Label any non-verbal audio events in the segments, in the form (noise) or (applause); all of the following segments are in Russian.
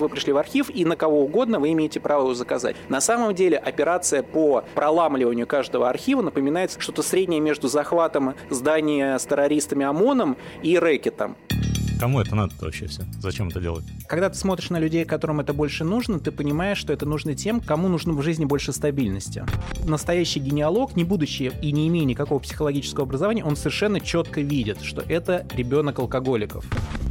вы пришли в архив, и на кого угодно вы имеете право его заказать. На самом деле операция по проламливанию каждого архива напоминает что-то среднее между захватом здания с террористами ОМОНом и рэкетом. Кому это надо вообще все? Зачем это делать? Когда ты смотришь на людей, которым это больше нужно, ты понимаешь, что это нужно тем, кому нужно в жизни больше стабильности. Настоящий генеалог, не будучи и не имея никакого психологического образования, он совершенно четко видит, что это ребенок алкоголиков.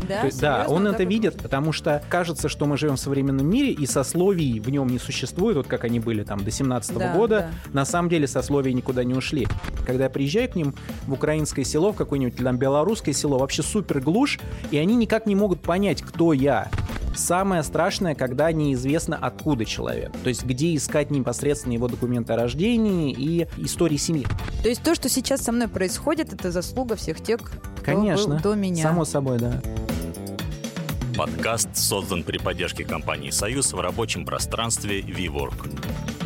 Да, То есть, да, он Так это видит, потому что кажется, что мы живем в современном мире, и сословий в нем не существует, вот как они были там до 17 Да, года. На самом деле сословия никуда не ушли. Когда я приезжаю к ним в украинское село, в какое-нибудь там белорусское село, вообще супер глушь, и они никак не могут понять, кто я. Самое страшное, когда неизвестно, откуда человек. То есть, где искать непосредственно его документы о рождении и истории семьи. То есть то, что сейчас со мной происходит, это заслуга всех тех, кто Конечно. был до меня. Само собой, да. Подкаст создан при поддержке компании «Союз» в рабочем пространстве VWork.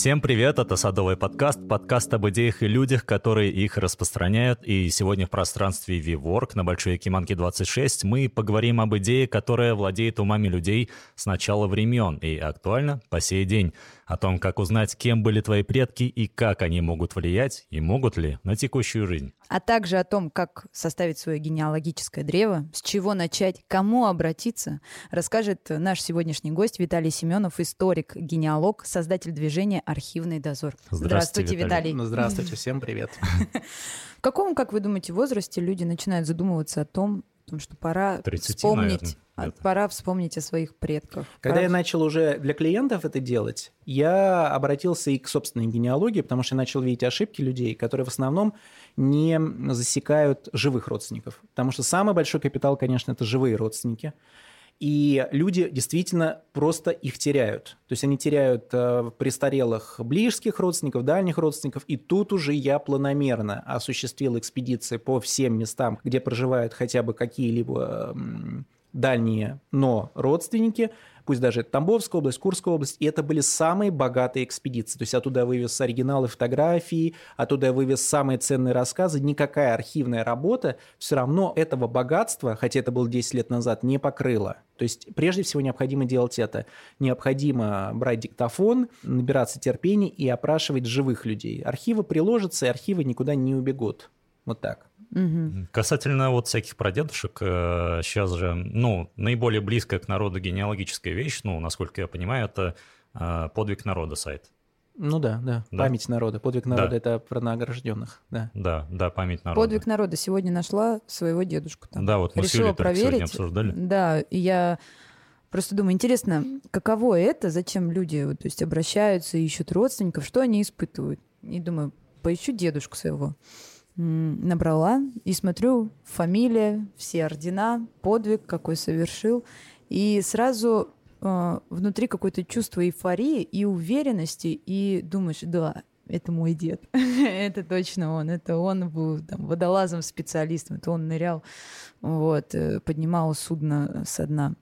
Всем привет, это Садовый подкаст, подкаст об идеях и людях, которые их распространяют. И сегодня в пространстве VWork на Большой Якиманке 26 мы поговорим об идее, которая владеет умами людей с начала времен и актуальна по сей день. О том, как узнать, кем были твои предки и как они могут влиять, и могут ли, на текущую жизнь. А также о том, как составить свое генеалогическое древо, с чего начать, кому обратиться, расскажет наш сегодняшний гость Виталий Семенов, историк, генеалог, создатель движения «Архивный дозор». Здравствуйте, Виталий. Ну, здравствуйте, всем привет. (laughs) В каком, как вы думаете, возрасте люди начинают задумываться о том, о том, что пора 30, вспомнить, наверное, пора вспомнить о своих предках. Когда Пора я начал уже для клиентов это делать, я обратился и к собственной генеалогии, потому что я начал видеть ошибки людей, которые в основном не засекают живых родственников. Потому что самый большой капитал, конечно, это живые родственники. И люди действительно просто их теряют. То есть они теряют э, престарелых близких родственников, дальних родственников. И тут уже я планомерно осуществил экспедиции по всем местам, где проживают хотя бы какие-либо м, дальние, но родственники, пусть даже это Тамбовская область, Курская область, и это были самые богатые экспедиции. То есть оттуда я вывез оригиналы фотографий, оттуда я вывез самые ценные рассказы. Никакая архивная работа все равно этого богатства, хотя это было 10 лет назад, не покрыла. То есть прежде всего необходимо делать это. Необходимо брать диктофон, набираться терпения и опрашивать живых людей. Архивы приложатся, и архивы никуда не убегут. Вот так. Мгм. Касательно вот всяких прадедушек, э, сейчас же, ну, наиболее близкая к народу генеалогическая вещь, ну, насколько я понимаю, это э, подвиг народа сайт. Ну да, да. Да. Память народа. Подвиг народа Да. это про награжденных. Да. Да, да, память народа. Подвиг народа. Сегодня нашла своего дедушку там. Да, вот мы с Решила Юлей только сегодня проверить. обсуждали. Да, и я просто думаю, интересно, каково это, зачем люди то есть, обращаются и ищут родственников, что они испытывают. И думаю, поищу дедушку своего. Набрала и смотрю, фамилия, все ордена, подвиг, какой совершил. И сразу э, внутри какое-то чувство эйфории и уверенности, и думаешь, да, это мой дед, (laughs) это точно он, это он был там, водолазом специалистом, это он нырял, вот, э, поднимал судно со дна.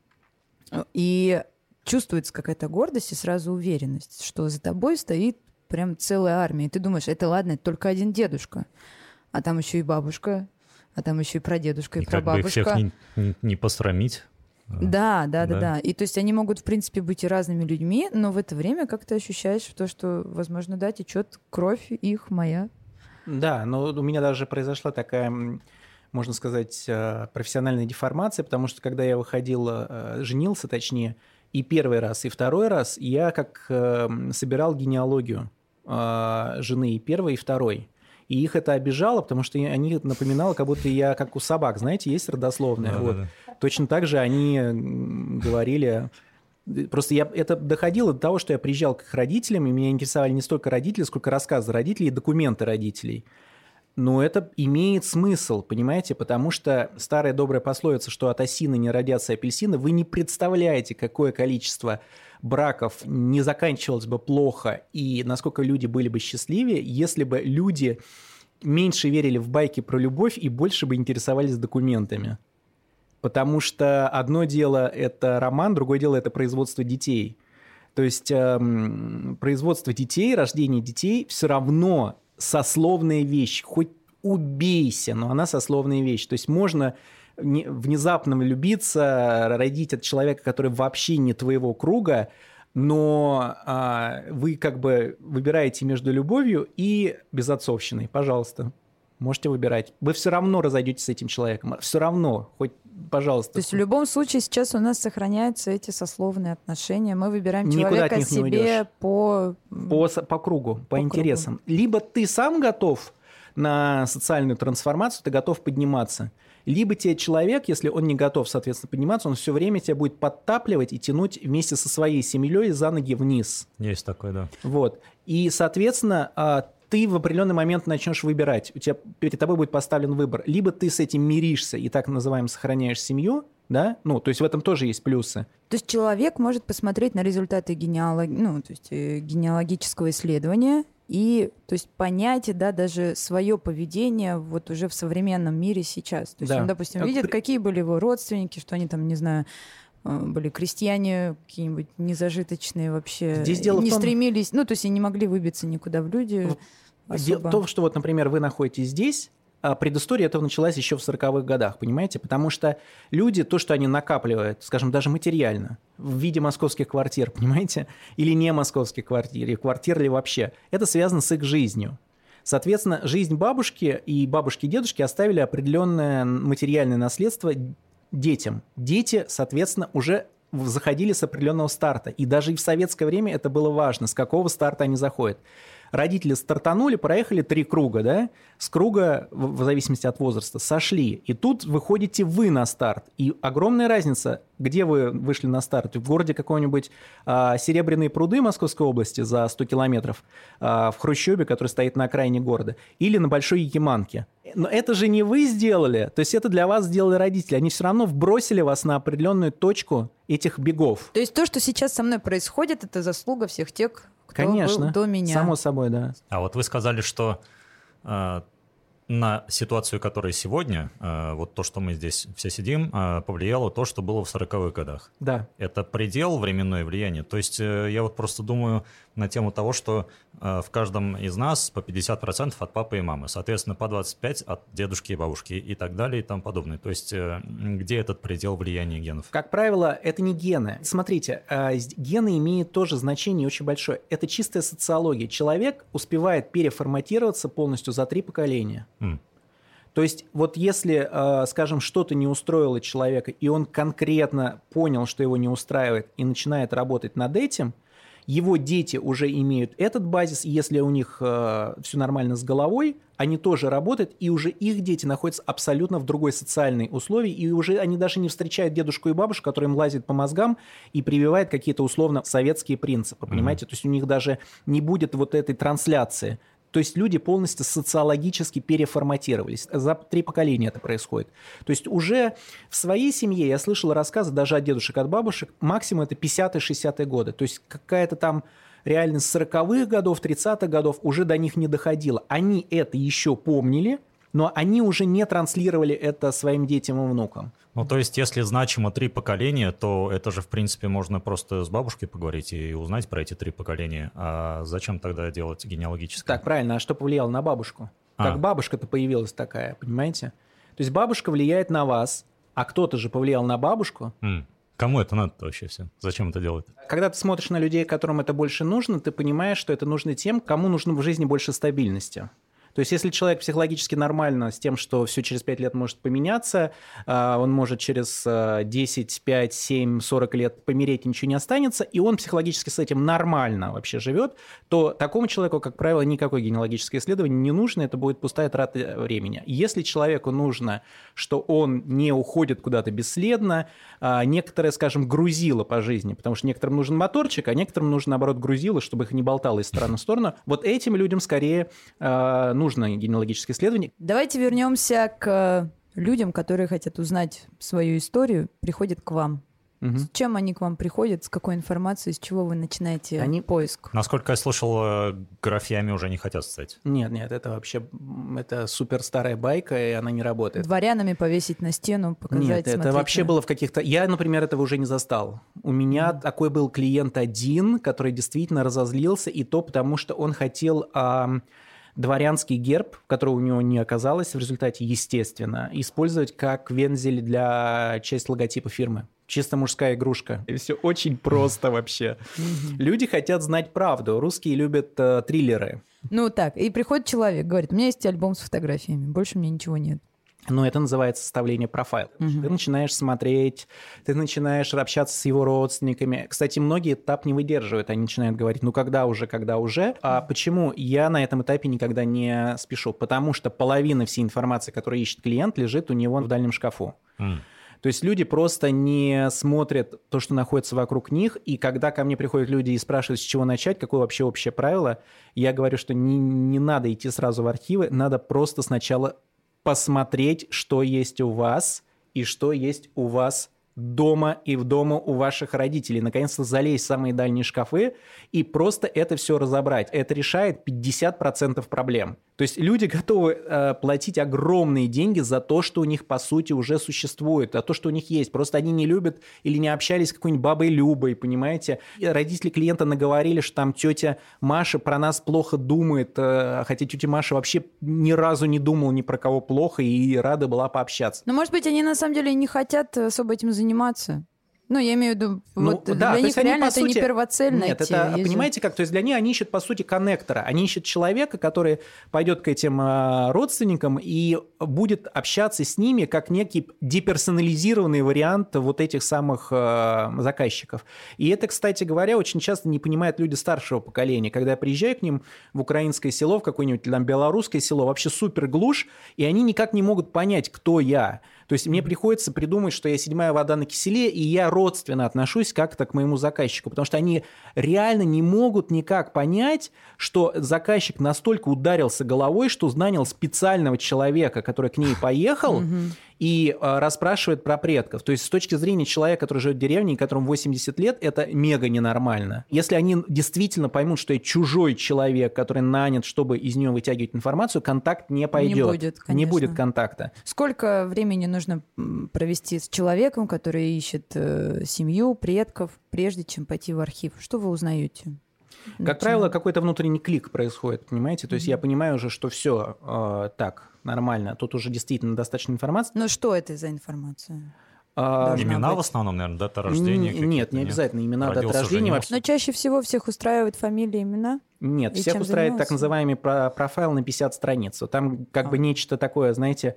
И чувствуется какая-то гордость и сразу уверенность, что за тобой стоит прям целая армия. И ты думаешь, это ладно, это только один дедушка, а там еще и бабушка, а там еще и прадедушка, и, И как бы их прабабушка. всех не, не- не посрамить. Да, да, да, Да. да. И то есть они могут, в принципе, быть и разными людьми, но в это время как-то ощущаешь то, что, возможно, да, течет кровь их моя. Да, но у меня даже произошла такая, можно сказать, э, профессиональная деформация, потому что когда я выходил, э, женился точнее, и первый раз, и второй раз, я как э, собирал генеалогию э, жены и первой, и второй. И их это обижало, потому что они напоминало, как будто я как у собак, знаете, есть родословная. Да, вот. да, Точно так же они говорили... Просто я, это доходило до того, что я приезжал к их родителям, и меня интересовали не столько родители, сколько рассказы родителей и документы родителей. Но это имеет смысл, понимаете, потому что старая добрая пословица, что от осины не родятся апельсины, вы не представляете, какое количество браков не заканчивалось бы плохо и насколько люди были бы счастливее, если бы люди меньше верили в байки про любовь и больше бы интересовались документами. Потому что одно дело это роман, другое дело это производство детей. То есть эм, производство детей, рождение детей все равно сословная вещь. Хоть убейся, но она сословная вещь. То есть можно внезапно влюбиться, родить от человека, который вообще не твоего круга, но а, вы как бы выбираете между любовью и безотцовщиной, пожалуйста. Можете выбирать. Вы все равно разойдетесь с этим человеком. Все равно. Хоть, пожалуйста. То есть в любом случае сейчас у нас сохраняются эти сословные отношения. Мы выбираем Никуда человека себе по... по... По кругу, по, по интересам. Кругу. Либо ты сам готов на социальную трансформацию, ты готов подниматься. Либо тебе человек, если он не готов, соответственно, подниматься, он все время тебя будет подтапливать и тянуть вместе со своей семьей за ноги вниз. Есть такое, да. Вот. И, соответственно, а, ты в определенный момент начнешь выбирать. У тебя перед тобой будет поставлен выбор. Либо ты с этим миришься и так называемо сохраняешь семью, да? Ну, то есть в этом тоже есть плюсы. То есть человек может посмотреть на результаты генеалог... ну, то есть, э, генеалогического исследования и то есть понять, да, даже свое поведение вот уже в современном мире сейчас. То есть да. он, допустим, видит, какие были его родственники, что они там, не знаю, э, были крестьяне какие-нибудь незажиточные вообще, Здесь дело не том... стремились, ну, то есть и не могли выбиться никуда в люди. Особо. То, что вот, например, вы находитесь здесь, а предыстория этого началась еще в 40-х годах, понимаете? Потому что люди, то, что они накапливают, скажем, даже материально, в виде московских квартир, (laughs) понимаете? Или не московских квартир, или квартир или вообще, это связано с их жизнью. Соответственно, жизнь бабушки и бабушки и дедушки оставили определенное материальное наследство детям. Дети, соответственно, уже заходили с определенного старта. И даже и в советское время это было важно, с какого старта они заходят родители стартанули, проехали три круга, да, с круга, в зависимости от возраста, сошли. И тут выходите вы на старт. И огромная разница, где вы вышли на старт. В городе какой-нибудь а, Серебряные пруды Московской области за 100 километров, а, в Хрущебе, который стоит на окраине города, или на Большой Якиманке. Но это же не вы сделали, то есть это для вас сделали родители. Они все равно вбросили вас на определенную точку этих бегов. То есть то, что сейчас со мной происходит, это заслуга всех тех, кто Конечно, был до меня. Само собой, да. А вот вы сказали, что э, на ситуацию, которая сегодня, э, вот то, что мы здесь все сидим, э, повлияло то, что было в 40-х годах. Да. Это предел временное влияние. То есть э, я вот просто думаю на тему того, что в каждом из нас по 50% от папы и мамы, соответственно, по 25% от дедушки и бабушки и так далее и тому подобное. То есть где этот предел влияния генов? Как правило, это не гены. Смотрите, гены имеют тоже значение очень большое. Это чистая социология. Человек успевает переформатироваться полностью за три поколения. То есть вот если, э, скажем, что-то не устроило человека, и он конкретно понял, что его не устраивает, и начинает работать над этим, его дети уже имеют этот базис, и если у них э, все нормально с головой, они тоже работают, и уже их дети находятся абсолютно в другой социальной условии, и уже они даже не встречают дедушку и бабушку, который им лазит по мозгам и прививает какие-то условно советские принципы, понимаете? Mm-hmm. То есть у них даже не будет вот этой трансляции то есть люди полностью социологически переформатировались. За три поколения это происходит. То есть уже в своей семье я слышал рассказы даже от дедушек, от бабушек, максимум это 50-60-е годы. То есть какая-то там реальность 40-х годов, 30-х годов уже до них не доходила. Они это еще помнили, но они уже не транслировали это своим детям и внукам. Ну, то есть, если значимо три поколения, то это же, в принципе, можно просто с бабушкой поговорить и узнать про эти три поколения. А зачем тогда делать генеалогическое? Так, правильно. А что повлияло на бабушку? А. Как бабушка-то появилась такая, понимаете? То есть бабушка влияет на вас, а кто-то же повлиял на бабушку. Mm. Кому это надо вообще все? Зачем это делать? Когда ты смотришь на людей, которым это больше нужно, ты понимаешь, что это нужно тем, кому нужно в жизни больше стабильности. То есть если человек психологически нормально с тем, что все через 5 лет может поменяться, а, он может через 10, 5, 7, 40 лет помереть, ничего не останется, и он психологически с этим нормально вообще живет, то такому человеку, как правило, никакое генеалогическое исследование не нужно, это будет пустая трата времени. Если человеку нужно, что он не уходит куда-то бесследно, а, некоторое, скажем, грузило по жизни, потому что некоторым нужен моторчик, а некоторым нужно, наоборот, грузило, чтобы их не болтало из стороны в сторону, вот этим людям скорее а, нужно нужно генеалогическое исследование. Давайте вернемся к людям, которые хотят узнать свою историю, приходят к вам. Угу. С чем они к вам приходят, с какой информацией, с чего вы начинаете они... поиск? Насколько я слышал, э, графьями уже не хотят стать. Нет, нет, это вообще это супер старая байка, и она не работает. Дворянами повесить на стену, показать. Нет, смотрите. это вообще было в каких-то... Я, например, этого уже не застал. У меня mm. такой был клиент один, который действительно разозлился, и то потому, что он хотел... А дворянский герб, которого у него не оказалось в результате, естественно, использовать как вензель для части логотипа фирмы. Чисто мужская игрушка. И все очень просто (laughs) вообще. Люди хотят знать правду. Русские любят э, триллеры. Ну так, и приходит человек, говорит, у меня есть альбом с фотографиями, больше у меня ничего нет. Но это называется составление профайла. Мгм. Ты начинаешь смотреть, ты начинаешь общаться с его родственниками. Кстати, многие этап не выдерживают, они начинают говорить, ну когда уже, когда уже. А почему я на этом этапе никогда не спешу? Потому что половина всей информации, которую ищет клиент, лежит у него в дальнем шкафу. М. То есть люди просто не смотрят то, что находится вокруг них, и когда ко мне приходят люди и спрашивают, с чего начать, какое вообще общее правило, я говорю, что не, не надо идти сразу в архивы, надо просто сначала посмотреть, что есть у вас и что есть у вас дома и в дома у ваших родителей. Наконец-то залезть в самые дальние шкафы и просто это все разобрать. Это решает 50% проблем. То есть люди готовы э, платить огромные деньги за то, что у них по сути уже существует, за то, что у них есть. Просто они не любят или не общались с какой-нибудь бабой Любой, понимаете? И родители клиента наговорили, что там тетя Маша про нас плохо думает, э, хотя тетя Маша вообще ни разу не думала ни про кого плохо и рада была пообщаться. Но, может быть, они на самом деле не хотят особо этим заниматься заниматься. Ну, я имею в виду, Ну, вот да, для то них есть они, реально по это не сути- первоцельная Нет, это, понимаете как? То есть для них они ищут, по сути, коннектора. Они ищут человека, который пойдет к этим а, родственникам и будет общаться с ними как некий деперсонализированный вариант вот этих самых а, заказчиков. И это, кстати говоря, очень часто не понимают люди старшего поколения. Когда я приезжаю к ним в украинское село, в какое-нибудь там белорусское село, вообще супер глушь, и они никак не могут понять, кто я. То есть мне приходится придумать, что я седьмая вода на киселе, и я родственно отношусь как-то к моему заказчику, потому что они реально не могут никак понять, что заказчик настолько ударился головой, что нанял специального человека, который к ней поехал, и э, расспрашивает про предков. То есть с точки зрения человека, который живет в деревне, которому 80 лет, это мега ненормально. Если они действительно поймут, что я чужой человек, который нанят, чтобы из него вытягивать информацию, контакт не пойдет. будет, не конечно. будет контакта. Сколько времени нужно провести с человеком, который ищет э, семью, предков, прежде чем пойти в архив? Что вы узнаете? Как правило, какой-то внутренний клик происходит, понимаете? То есть я понимаю уже, что все так, нормально, тут уже действительно достаточно информации. Ну что это за информация? А, Должна Имена быть. в основном, наверное, дата рождения. н- Нет, не обязательно имена, дата Родился, рождения. женился. вообще- Но чаще всего всех устраивают фамилии, имена. Нет, И всех устраивает так занимался? называемый про- профайл на 50 страниц. Там как А. бы нечто такое, знаете,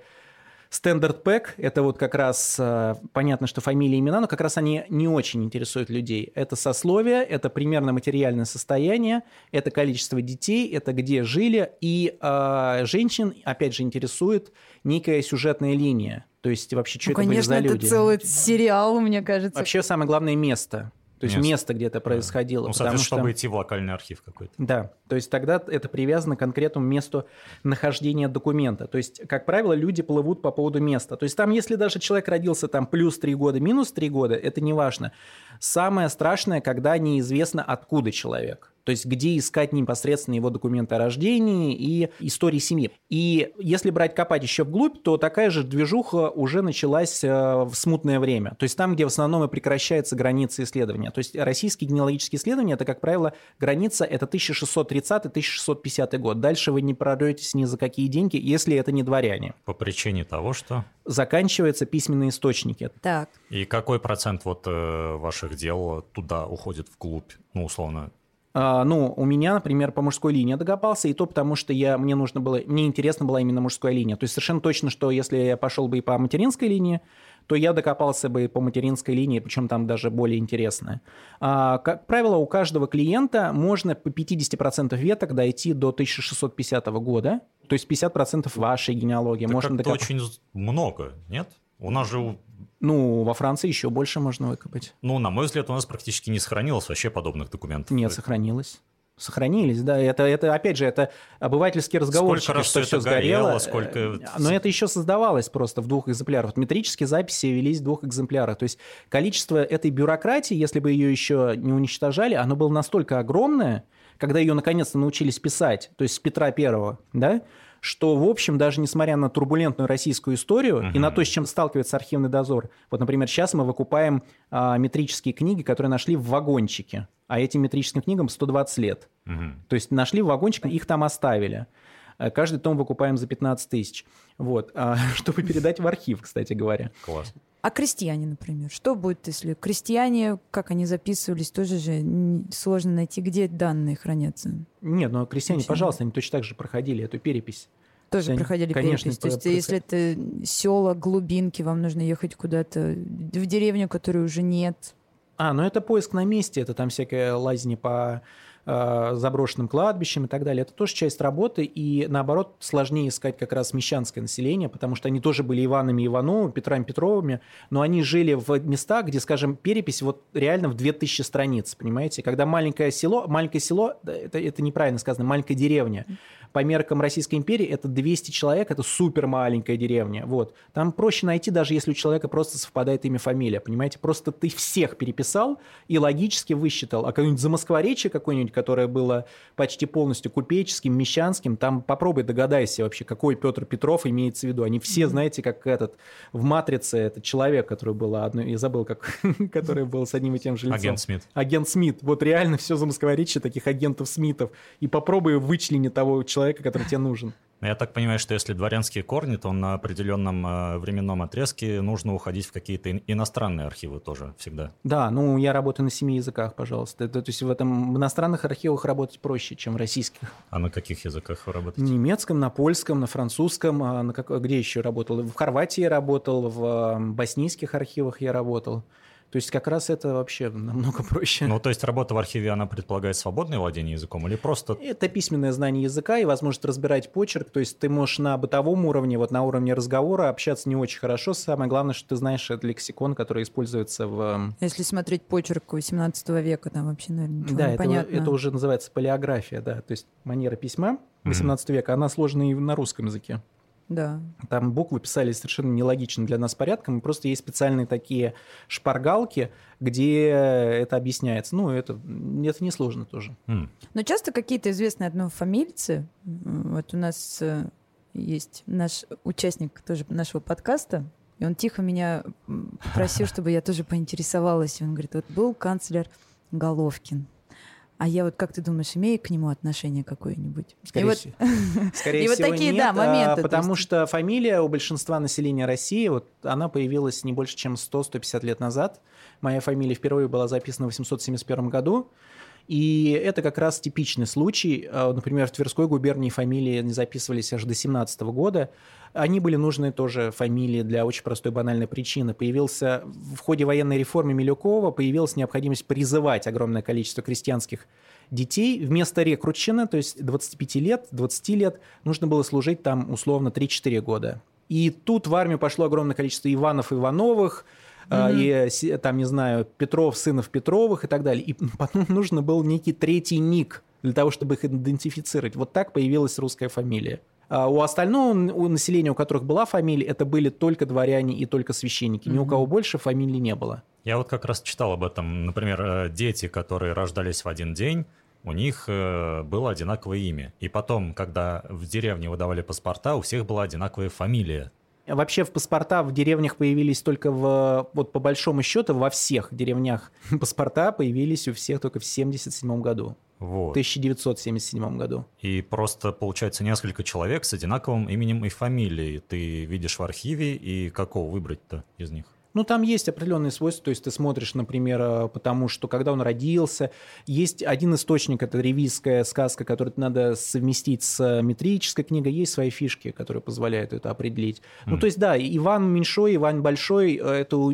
Стандарт пэк – это вот как раз э, понятно, что фамилии, имена, но как раз они не очень интересуют людей. Это сословие, это примерно материальное состояние, это количество детей, это где жили. И э, женщин, опять же, интересует некая сюжетная линия. То есть вообще, что Ну, это были конечно, за это люди. целый сериал, мне кажется. Вообще самое главное – место. То есть Место. место, где это происходило. Ну, соответственно, что- чтобы идти в локальный архив какой-то. да, то есть тогда это привязано к конкретному месту нахождения документа. То есть, как правило, люди плывут по поводу места. То есть там, если даже человек родился там плюс 3 года, минус 3 года, это не важно. Самое страшное, когда неизвестно, откуда человек. То есть где искать непосредственно его документы о рождении и истории семьи. И если брать копать еще вглубь, то такая же движуха уже началась э, в смутное время. То есть там, где в основном и прекращаются границы исследования. То есть российские генеалогические исследования, это, как правило, граница это 1630-1650 год. Дальше вы не прорветесь ни за какие деньги, если это не дворяне. По причине того, что... Заканчиваются письменные источники. Так, И какой процент вот э, ваших дел туда уходит вглубь? Ну, условно, ну, у меня, например, по мужской линии докопался, и то потому, что я, мне нужно было, мне интересна была именно мужская линия. То есть совершенно точно, что если я пошел бы и по материнской линии, то я докопался бы и по материнской линии, причем там даже более интересное. А, как правило, у каждого клиента можно по 50% веток дойти до 1650 года, то есть 50% вашей генеалогии это можно докопать. очень много, нет? У нас же, Ну, во Франции еще больше можно выкопать. ну, на мой взгляд, у нас практически не сохранилось вообще подобных документов. Нет, сохранилось. Сохранились, да. Это, это опять же, это обывательский разговор, Сколько раз что все это горело, сгорело. сколько- Э, Но это еще создавалось просто в двух экземплярах. Вот метрические записи велись в двух экземплярах. То есть количество этой бюрократии, если бы ее еще не уничтожали, оно было настолько огромное, когда ее наконец-то научились писать, то есть с Петра Первого, да, что, в общем, даже несмотря на турбулентную российскую историю и на то, с чем сталкивается архивный дозор, вот, например, сейчас мы выкупаем а, метрические книги, которые нашли в вагончике, а этим метрическим книгам 120 лет. Мгм. То есть нашли в вагончике, их там оставили. Э, каждый том выкупаем за 15 тысяч. Вот. А, (laughs) чтобы передать в архив, кстати говоря. Класс. А крестьяне, например, что будет, если крестьяне, как они записывались, тоже же сложно найти, где данные хранятся? Нет, но крестьяне, Крестьяне. пожалуйста, они точно так же проходили эту перепись. Тоже проходили конечно, перепись. То есть, если это села, глубинки, вам нужно ехать куда-то в деревню, которой уже нет. А, ну это поиск на месте, это там всякая лазни по заброшенным кладбищем и так далее. Это тоже часть работы, и наоборот сложнее искать как раз мещанское население, потому что они тоже были Иванами Ивановыми, Петрами Петровыми, но они жили в местах, где, скажем, перепись вот реально в 2000 страниц, понимаете? Когда маленькое село, маленькое село, это, это неправильно сказано, маленькая деревня, по меркам Российской империи это 200 человек, это супер маленькая деревня. Вот. Там проще найти, даже если у человека просто совпадает имя, фамилия. Понимаете, просто ты всех переписал и логически высчитал. А какое-нибудь замоскворечье какое-нибудь, которое было почти полностью купеческим, мещанским, там попробуй догадайся вообще, какой Петр Петров имеется в виду. Они все, знаете, как этот в «Матрице», этот человек, который был, одно, я забыл, как, (laughs) который был с одним и тем же лицом. Агент Смит. Агент Смит. Вот реально все замоскворечье таких агентов Смитов. И попробуй вычленить того человека, человека, который тебе нужен. Ну, я так понимаю, что если дворянские корни, то на определенном э, временном отрезке нужно уходить в какие-то иностранные архивы тоже всегда. Да, ну я работаю на семи языках, пожалуйста. Это, то есть в этом в иностранных архивах работать проще, чем в российских. А на каких языках вы работаете? На немецком, на польском, на французском. А на как, где еще работал? В Хорватии я работал, в боснийских архивах я работал. То есть как раз это вообще намного проще. Ну, то есть работа в архиве, она предполагает свободное владение языком или просто... Это письменное знание языка и возможность разбирать почерк. То есть ты можешь на бытовом уровне, вот на уровне разговора общаться не очень хорошо. Самое главное, что ты знаешь этот лексикон, который используется в... Эм, Если смотреть почерк 18 века, там вообще, наверное, ничего да, не это, понятно. это уже называется полиография, да. То есть манера письма 18 mm-hmm. века, она сложена и на русском языке. Да. Там буквы писали совершенно нелогично для нас порядком. Просто есть специальные такие шпаргалки, где это объясняется. Ну, это, это несложно тоже. Mm. Но часто какие-то известные однофамильцы, вот у нас э, есть наш участник тоже нашего подкаста, и он тихо меня просил, (laughs) чтобы я тоже поинтересовалась. И он говорит, вот был канцлер Головкин. А я вот, как ты думаешь, имею к нему отношение какое-нибудь? Скорее, и всего, скорее (laughs) и всего, вот такие, нет, да, моменты. Потому что фамилия у большинства населения России, вот она появилась не больше, чем 100-150 лет назад. Моя фамилия впервые была записана в 871 году. И это как раз типичный случай. А, например, в Тверской губернии фамилии не записывались аж до 17 года. Они были нужны тоже фамилии для очень простой банальной причины. Появился в ходе военной реформы Милюкова появилась необходимость призывать огромное количество крестьянских детей. Вместо рекрутчины, то есть 25 лет, 20 лет, нужно было служить там условно 3-4 года. И тут в армию пошло огромное количество Иванов Ивановых, mm-hmm. и там, не знаю, Петров, сынов Петровых и так далее. И (laughs) потом нужно был некий третий ник для того, чтобы их идентифицировать. Вот так появилась русская фамилия. А у остального у населения, у которых была фамилия, это были только дворяне и только священники. Ни mm-hmm. у кого больше фамилии не было. Я вот как раз читал об этом. Например, э, дети, которые рождались в один день, у них э, было одинаковое имя. И потом, когда в деревне выдавали паспорта, у всех была одинаковая фамилия. Вообще в паспорта в деревнях появились только в, вот по большому счету, во всех деревнях (laughs) паспорта появились у всех только в 1977 году. Вот. В 1977 году. И просто, получается, несколько человек с одинаковым именем и фамилией ты видишь в архиве, и какого выбрать-то из них? Ну, там есть определенные свойства, то есть ты смотришь, например, э, потому что когда он родился, есть один источник, это ревизская сказка, которую надо совместить с метрической книгой, есть свои фишки, которые позволяют это определить. Mm. Ну, то есть, да, Иван Меньшой, Иван Большой, э, это у, у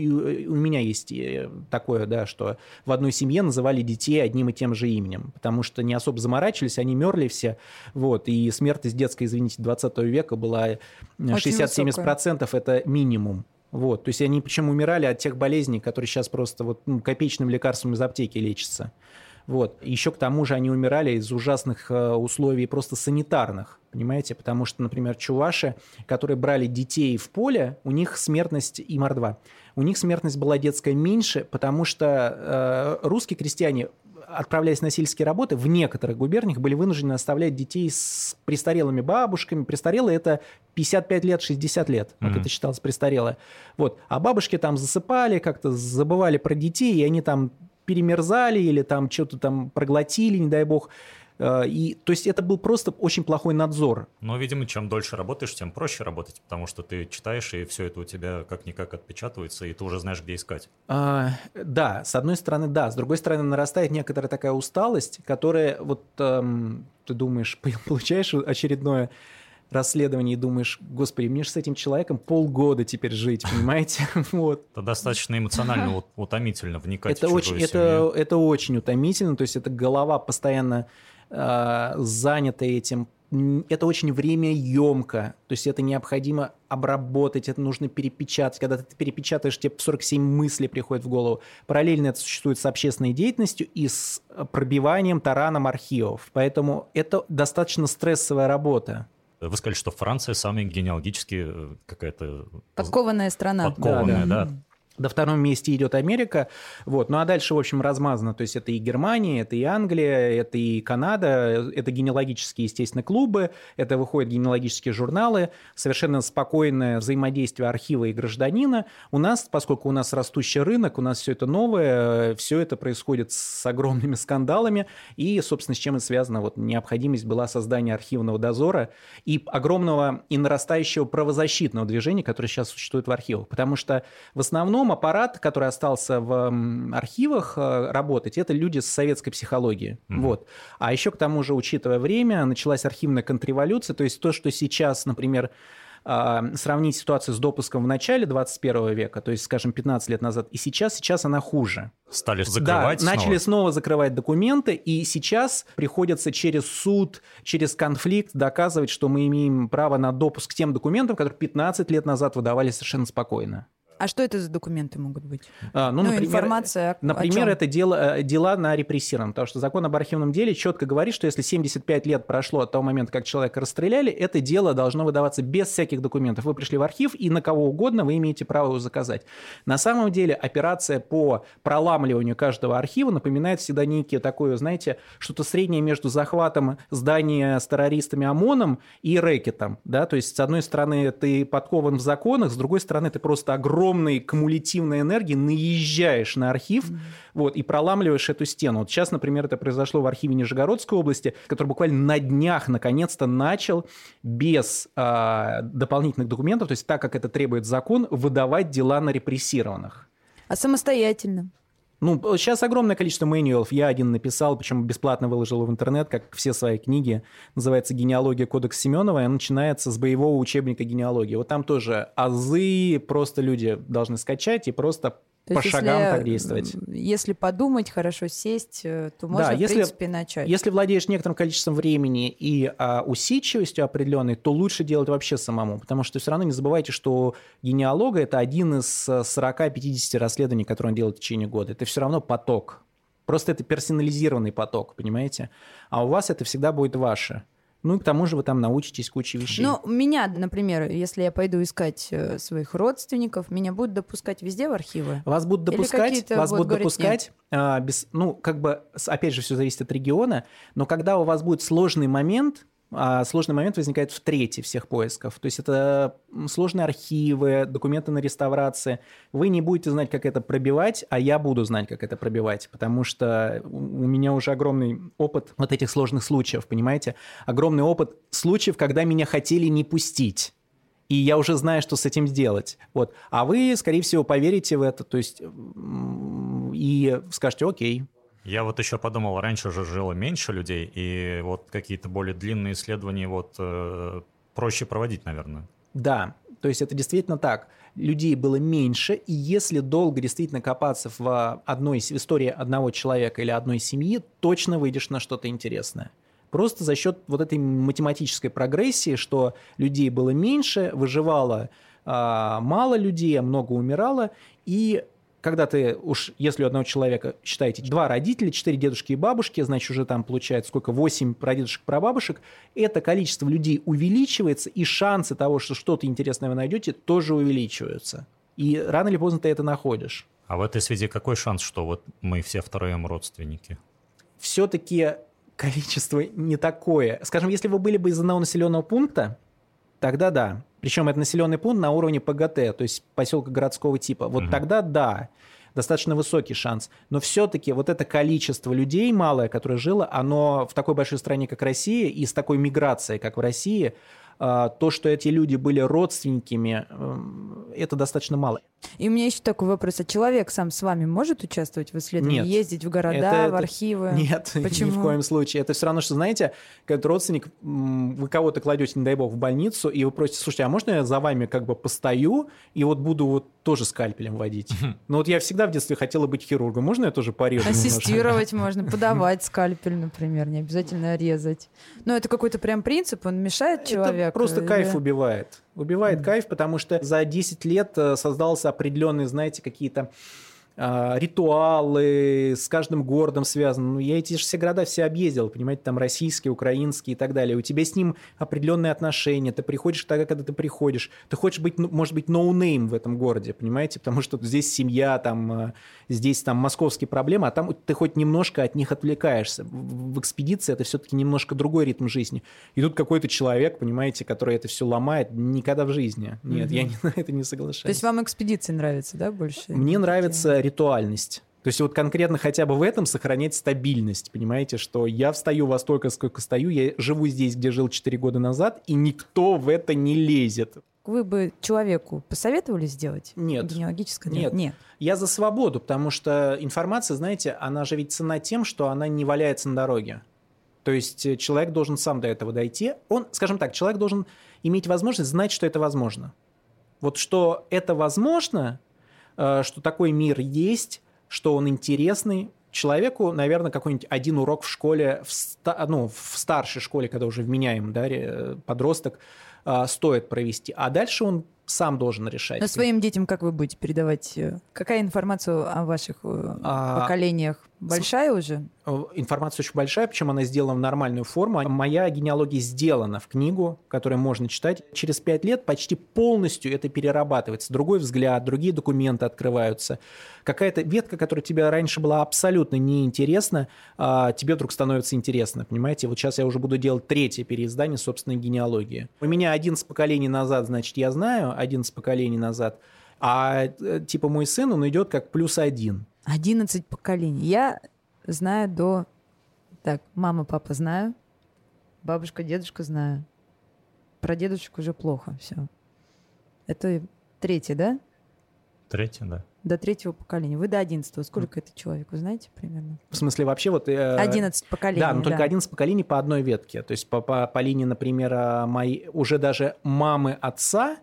меня есть э, такое, да, что в одной семье называли детей одним и тем же именем, потому что не особо заморачивались, они мерли все, вот, и смертность детская, извините, 20 века была 60-70%, это минимум. Вот, то есть они причем умирали от тех болезней, которые сейчас просто вот ну, копеечным лекарством из аптеки лечатся. Вот. Еще к тому же они умирали из ужасных э, условий просто санитарных, понимаете? Потому что, например, чуваши, которые брали детей в поле, у них смертность и мордва. У них смертность была детская меньше, потому что э, русские крестьяне отправляясь на сельские работы, в некоторых губерниях были вынуждены оставлять детей с престарелыми бабушками. Престарелые – это 55 лет, 60 лет, mm-hmm. это считалось престарелое. Вот. А бабушки там засыпали, как-то забывали про детей, и они там перемерзали или там что-то там проглотили, не дай бог. Э, и, то есть это был просто очень плохой надзор. Но, видимо, чем дольше работаешь, тем проще работать, потому что ты читаешь, и все это у тебя как-никак отпечатывается, и ты уже знаешь, где искать. А, да, с одной стороны, да. С другой стороны, нарастает некоторая такая усталость, которая вот эм, ты думаешь, (laughs) получаешь очередное расследование и думаешь, господи, мне же с этим человеком полгода теперь жить, (laughs) понимаете? (laughs) вот. Это достаточно эмоционально утомительно вникать это в очень, это, это очень утомительно, то есть это голова постоянно э, занята этим, это очень время емко, то есть это необходимо обработать, это нужно перепечатать. Когда ты перепечатаешь, тебе 47 мыслей приходят в голову. Параллельно это существует с общественной деятельностью и с пробиванием тараном архивов. Поэтому это достаточно стрессовая работа. Вы сказали, что Франция самая генеалогически э, какая-то... Подкованная страна. Подкованная, да. да. До втором месте идет Америка, вот. Ну а дальше, в общем, размазано. То есть это и Германия, это и Англия, это и Канада, это генеалогические, естественно, клубы, это выходят генеалогические журналы, совершенно спокойное взаимодействие архива и гражданина. У нас, поскольку у нас растущий рынок, у нас все это новое, все это происходит с огромными скандалами, и, собственно, с чем и связана вот необходимость была создания архивного дозора и огромного и нарастающего правозащитного движения, которое сейчас существует в архивах. Потому что в основном основном аппарат, который остался в архивах э, работать, это люди с советской психологией. Mm-hmm. Вот. А еще к тому же, учитывая время, началась архивная контрреволюция, то есть то, что сейчас, например, а, сравнить ситуацию с допуском в начале 21 века, то есть, скажем, 15 лет назад, и сейчас, сейчас она хуже. Стали закрывать Да, снова. начали снова закрывать документы, и сейчас приходится через суд, через конфликт доказывать, что мы имеем право на допуск к тем документам, которые 15 лет назад выдавались совершенно спокойно. А что это за документы могут быть? А, ну, ну, например, информация. Например, это дело, э, дела на репрессированном, потому что закон об архивном деле четко говорит, что если 75 лет прошло от того момента, как человека расстреляли, это дело должно выдаваться без всяких документов. Вы пришли в архив, и на кого угодно вы имеете право его заказать. На самом деле операция по проламливанию каждого архива напоминает всегда некие такое, знаете, что-то среднее между захватом здания с террористами ОМОНом и рэкетом. Да? То есть, с одной стороны, ты подкован в законах, с другой стороны, ты просто огромный огромной кумулятивной энергии наезжаешь на архив mm-hmm. вот, и проламливаешь эту стену. Вот сейчас, например, это произошло в архиве Нижегородской области, который буквально на днях наконец-то начал без а, дополнительных документов, то есть так, как это требует закон, выдавать дела на репрессированных. А самостоятельно? Ну, сейчас огромное количество мануалов. Я один написал, причем бесплатно выложил в интернет, как все свои книги. Называется «Генеалогия кодекс Семенова», она начинается с боевого учебника генеалогии. Вот там тоже азы просто люди должны скачать и просто то по шагам если, так действовать. Если подумать, хорошо сесть, э, то можно, да, если, в принципе, начать. Если владеешь некоторым количеством времени и а, усидчивостью определенной, то лучше делать вообще самому, потому что все равно не забывайте, что генеалога – это один из 40-50 расследований, которые он делает в течение года. Это все равно поток. Просто это персонализированный поток, понимаете? А у вас это всегда будет ваше. Ну и к тому же вы там научитесь куче вещей. Ну, меня, например, если я пойду искать э, своих родственников, меня будут допускать везде в архивы? Вас будут допускать, вас будут допускать, а, без, ну, как бы, опять же, все зависит от региона, но когда у вас будет сложный момент, а сложный момент возникает в трети всех поисков. То есть это сложные архивы, документы на реставрации. Вы не будете знать, как это пробивать, а я буду знать, как это пробивать, потому что у меня уже огромный опыт вот этих сложных случаев, понимаете? Огромный опыт случаев, когда меня хотели не пустить и я уже знаю, что с этим сделать. Вот. А вы, скорее всего, поверите в это, то есть и скажете, окей, я вот еще подумал, раньше же жило меньше людей, и вот какие-то более длинные исследования вот э, проще проводить, наверное. Да, то есть это действительно так. Людей было меньше, и если долго действительно копаться в одной в истории одного человека или одной семьи, точно выйдешь на что-то интересное. Просто за счет вот этой математической прогрессии, что людей было меньше, выживало а, мало людей, а много умирало, и когда ты уж, если у одного человека, считаете, два родителя, четыре дедушки и бабушки, значит, уже там получается сколько, восемь прадедушек, прабабушек, это количество людей увеличивается, и шансы того, что что-то интересное вы найдете, тоже увеличиваются. И рано или поздно ты это находишь. А в этой связи какой шанс, что вот мы все втроем родственники? Все-таки количество не такое. Скажем, если вы были бы из одного населенного пункта, тогда да. Причем это населенный пункт на уровне ПГТ, то есть поселка городского типа. Вот угу. тогда да. достаточно высокий шанс. Но все-таки вот это количество людей малое, которое жило, оно в такой большой стране, как Россия, и с такой миграцией, как в России, а, то, что эти люди были родственниками, эм, это достаточно мало. И у меня еще такой вопрос. А человек сам с вами может участвовать в исследовании? Нет. Ездить в города, Это- в архивы? Нет, Почему? (laughs) ни в коем случае. Это все равно, что, знаете, когда родственник, вы кого-то кладете, не дай бог, в больницу, и вы просите, слушайте, а можно я за вами как бы постою и вот буду вот тоже скальпелем водить? Ну вот я всегда в детстве хотела быть хирургом. Можно я тоже порежу? немножко? Ассистировать (laughs) можно, подавать скальпель, например, не обязательно резать. Но это какой-то прям принцип, он мешает человеку? Просто кайф убивает. Убивает кайф, потому что за 10 лет э, создался определенный, знаете, какие-то ритуалы с каждым городом связаны. Ну, я эти же все города все объездил, понимаете, там российские, украинские и так далее. У тебя с ним определенные отношения. Ты приходишь тогда, когда ты приходишь. Ты хочешь быть, ну, может быть, no name в этом городе, понимаете, потому что здесь семья, там, э, здесь там московские проблемы, а там ты хоть немножко от них отвлекаешься. В, экспедиции это все-таки немножко другой ритм жизни. И тут какой-то человек, понимаете, который это все ломает, никогда в жизни. Нет, я не- (laughs) на это не соглашаюсь. То есть вам экспедиции нравятся, да, больше? Мне нравится ритуальность. То есть вот конкретно хотя бы в этом сохранять стабильность, понимаете, что я встаю во столько, сколько стою, я живу здесь, где жил 4 года назад, и никто в это не лезет. Вы бы человеку посоветовали сделать? Нет. Генеалогическое Нет. Нет. Я за свободу, потому что информация, знаете, она же ведь цена тем, что она не валяется на дороге. То есть э, человек должен сам до этого дойти. Он, скажем так, человек должен иметь возможность знать, что это возможно. Вот что это возможно, что такой мир есть, что он интересный. Человеку, наверное, какой-нибудь один урок в школе, в, ста- ну, в старшей школе, когда уже вменяем, да, ре- подросток, э, стоит провести. А дальше он сам должен решать. Но своим детям как вы будете передавать? э, Какая информация о ваших э, А, поколениях? Большая уже? Э, Информация очень большая, причем она сделана в нормальную форму. Моя генеалогия сделана в книгу, которую можно читать. Через пять лет почти полностью это перерабатывается. Другой взгляд, другие документы открываются. Какая-то ветка, которая тебе раньше была абсолютно неинтересна, а, тебе вдруг становится интересно. Понимаете, вот сейчас я уже буду делать третье переиздание собственной генеалогии. У меня 11 поколений назад, значит, я знаю, 11 поколений назад, а э, типа мой сын, он идет как плюс один. 11 поколений. Я знаю до... Так, мама, папа знаю. Бабушка, дедушка знаю. Про дедушек уже плохо все. Это третье, да? Третье, да. До третьего поколения. Вы до одиннадцатого. Сколько это человек, вы знаете примерно? В смысле, вообще вот... э, 11 поколений. Да, но только 11 поколений по одной ветке. То есть по, по, по линии, например, а, моей, уже даже мамы отца,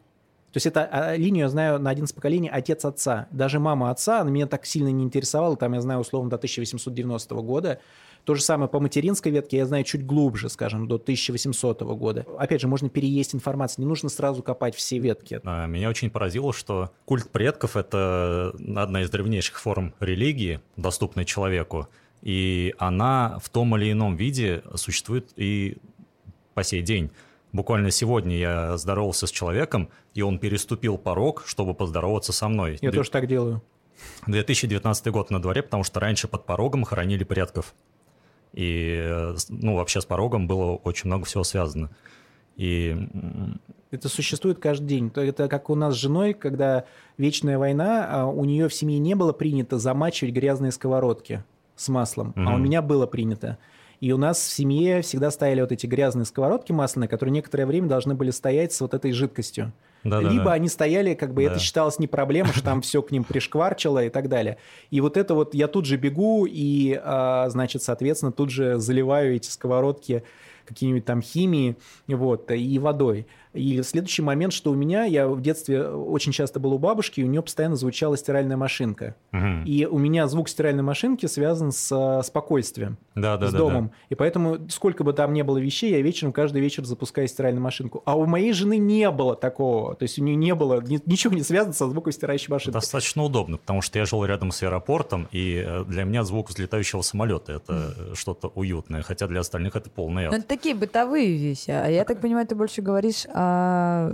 то есть это а, линию я знаю на 11 поколений отец отца. Даже мама отца, она меня так сильно не интересовала, там я знаю условно до 1890 года. То же самое по материнской ветке я знаю чуть глубже, скажем, до 1800 года. Опять же, можно переесть информацию, не нужно сразу копать все ветки. А, Меня очень поразило, что культ предков — это одна из древнейших форм религии, доступной человеку, и она в том или ином виде существует и по сей день. Буквально сегодня я здоровался с человеком, и он переступил порог, чтобы поздороваться со мной. Я Д- тоже так делаю. 2019 год на дворе, потому что раньше под порогом хоронили предков. И, ну, вообще с порогом было очень много всего связано. И Это существует каждый день. То Это как у нас с женой, когда вечная война, а у нее в семье не было принято замачивать грязные сковородки с маслом, а у меня было принято. И у нас в семье всегда стояли вот эти грязные сковородки масляные, которые некоторое время должны были стоять с вот этой жидкостью. да-да-да. Либо они стояли, как бы Да. это считалось не проблема, что там (laughs) все к ним пришкварчило и так далее. И вот это вот я тут же бегу и, а, значит, соответственно, тут же заливаю эти сковородки какими-нибудь там химией вот, и водой. И следующий момент, что у меня, я в детстве очень часто был у бабушки, и у нее постоянно звучала стиральная машинка. Мгм. И у меня звук стиральной машинки связан с а, спокойствием Да, да, с да, домом. И поэтому, сколько бы там ни было вещей, я вечером каждый вечер запускаю стиральную машинку. А у моей жены не было такого. То есть у нее не было, ни- ничего не связано со звуком стирающей да. машинки. Достаточно удобно, потому что я жил рядом с аэропортом, и э, для меня звук взлетающего самолета это э, что-то уютное, хотя для остальных это полный Ну, ад. это такие бытовые вещи. А я так понимаю, ты больше говоришь о... Но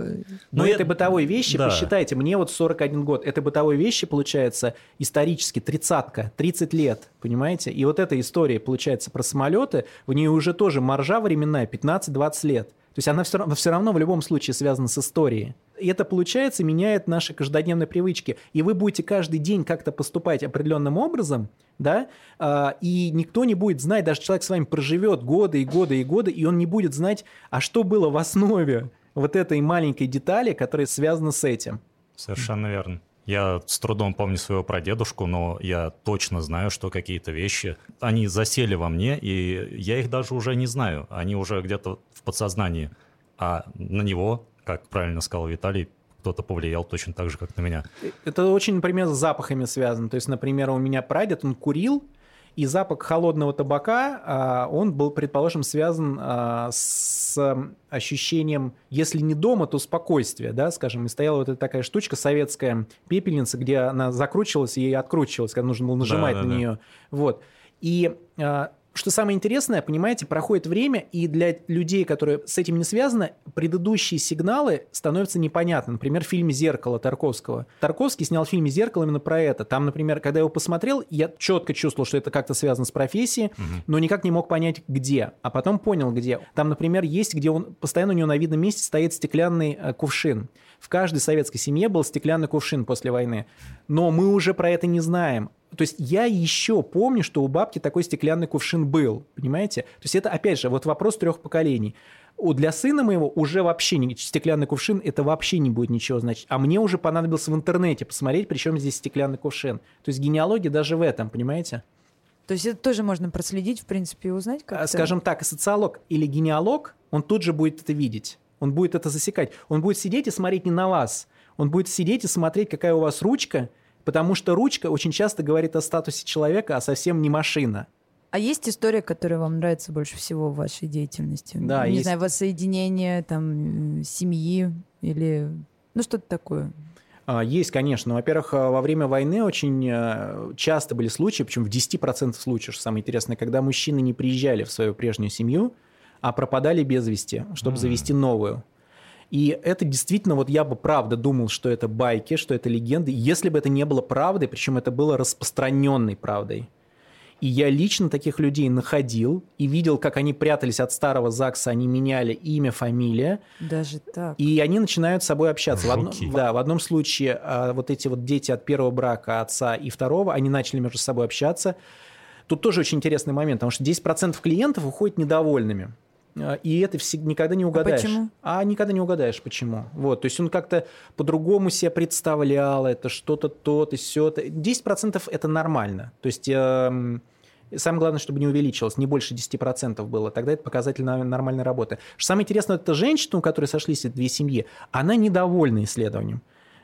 Ну, я- это бытовые вещи, да. посчитайте, мне вот 41 год, это бытовые вещи, получается, исторически, тридцатка, 30 лет, понимаете? И вот эта история, получается, про самолеты, в ней уже тоже маржа временная 15-20 лет. То есть она все равно, все равно в любом случае связана с историей. это, получается, меняет наши каждодневные привычки. И вы будете каждый день как-то поступать определенным образом, да, а, и никто не будет знать, даже человек с вами проживет годы и годы и годы, и он не будет знать, а что было в основе вот этой маленькой детали, которая связана с этим. Совершенно верно. Я с трудом помню своего прадедушку, но я точно знаю, что какие-то вещи, они засели во мне, и я их даже уже не знаю. Они уже где-то в подсознании. А на него, как правильно сказал Виталий, кто-то повлиял точно так же, как на меня. Это очень, например, с запахами связано. То есть, например, у меня прадед, он курил, и запах холодного табака, а, он был, предположим, связан а, с ощущением, если не дома, то спокойствия, да, скажем. И стояла вот эта такая штучка советская, пепельница, где она закручивалась и откручивалась, когда нужно было нажимать да, да, на нее. Вот. И а, что самое интересное, понимаете, проходит время, и для людей, которые с этим не связаны, предыдущие сигналы становятся непонятны. Например, в фильме «Зеркало» Тарковского. Тарковский снял фильм «Зеркало» именно про это. Там, например, когда я его посмотрел, я четко чувствовал, что это как-то связано с профессией, угу. но никак не мог понять, где. А потом понял, где. Там, например, есть, где он постоянно у него на видном месте стоит стеклянный э, кувшин. В каждой советской семье был стеклянный кувшин после войны. Но мы уже про это не знаем. То есть я еще помню, что у бабки такой стеклянный кувшин был, понимаете? То есть это, опять же, вот вопрос трех поколений. Для сына моего уже вообще не, стеклянный кувшин, это вообще не будет ничего значить. А мне уже понадобилось в интернете посмотреть, причем здесь стеклянный кувшин. То есть генеалогия даже в этом, понимаете? То есть это тоже можно проследить, в принципе, и узнать как-то? Скажем так, социолог или генеалог, он тут же будет это видеть. Он будет это засекать. Он будет сидеть и смотреть не на вас. Он будет сидеть и смотреть, какая у вас ручка, Потому что ручка очень часто говорит о статусе человека, а совсем не машина. А есть история, которая вам нравится больше всего в вашей деятельности? Да, Не есть. знаю, воссоединение там, семьи или ну что-то такое. А, есть, конечно. Во-первых, а, во время войны очень а, часто были случаи, причем в 10% случаев, что самое интересное, когда мужчины не приезжали в свою прежнюю семью, а пропадали без вести, чтобы mm. завести новую. И это действительно, вот я бы правда думал, что это байки, что это легенды, если бы это не было правдой, причем это было распространенной правдой. И я лично таких людей находил и видел, как они прятались от старого ЗАГСа, они меняли имя, фамилия. Даже так. И они начинают с собой общаться. В одном, да, в одном случае а, вот эти вот дети от первого брака отца и второго, они начали между собой общаться. Тут тоже очень интересный момент, потому что 10% клиентов уходят недовольными. А, и это всегда, никогда не угадаешь. А почему? А никогда не угадаешь, почему. Вот, то есть он как-то по-другому себя представлял, это что-то то-то, все-то. 10% это нормально. То есть э, самое главное, чтобы не увеличилось, не больше 10% было. Тогда это показатель нормальной работы. Что самое интересное, это женщина, у которой сошлись эти две семьи, она недовольна исследованием.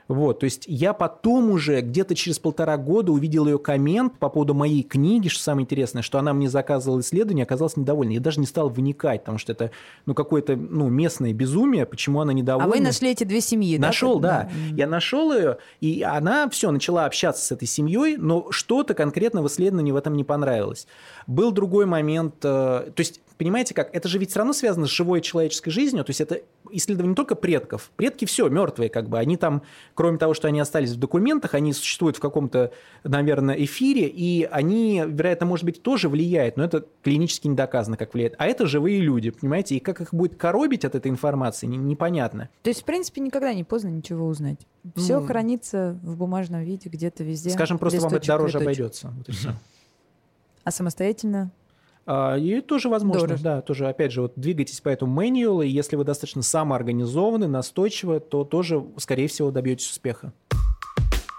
Вот, то есть я потом уже где-то через полтора года увидел ее коммент по поводу моей книги, что самое интересное, что она мне заказывала исследование, оказалась недовольна. Я даже не стал вникать, потому что это ну, какое-то ну, местное безумие, почему она недовольна. А вы нашли эти две семьи, нашел, да? Нашел, да. Я нашел ее, и она все, начала общаться с этой семьей, но что-то конкретно в исследовании в этом не понравилось. Был другой момент, э, то есть понимаете как, это же ведь все равно связано с живой человеческой жизнью, то есть это исследование не только предков, предки все, мертвые как бы, они там, кроме того, что они остались в документах, они существуют в каком-то, наверное, эфире, и они, вероятно, может быть, тоже влияют, но это клинически не доказано, как влияет. А это живые люди, понимаете, и как их будет коробить от этой информации, непонятно. То есть, в принципе, никогда не поздно ничего узнать. Все ну, хранится в бумажном виде где-то везде. Скажем, просто вам это дороже леточек. обойдется. Вот и все. А самостоятельно и тоже возможно, Дорого. да, тоже, опять же, вот двигайтесь по этому мануалу, и если вы достаточно самоорганизованы, настойчивы, то тоже, скорее всего, добьетесь успеха.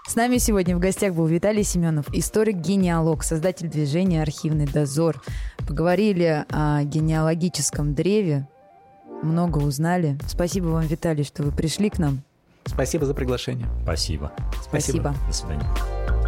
С нами сегодня в гостях был Виталий Семенов, историк-генеалог, создатель движения «Архивный дозор». Поговорили о генеалогическом древе, много узнали. Спасибо вам, Виталий, что вы пришли к нам. Спасибо за приглашение. Спасибо. Спасибо. До свидания.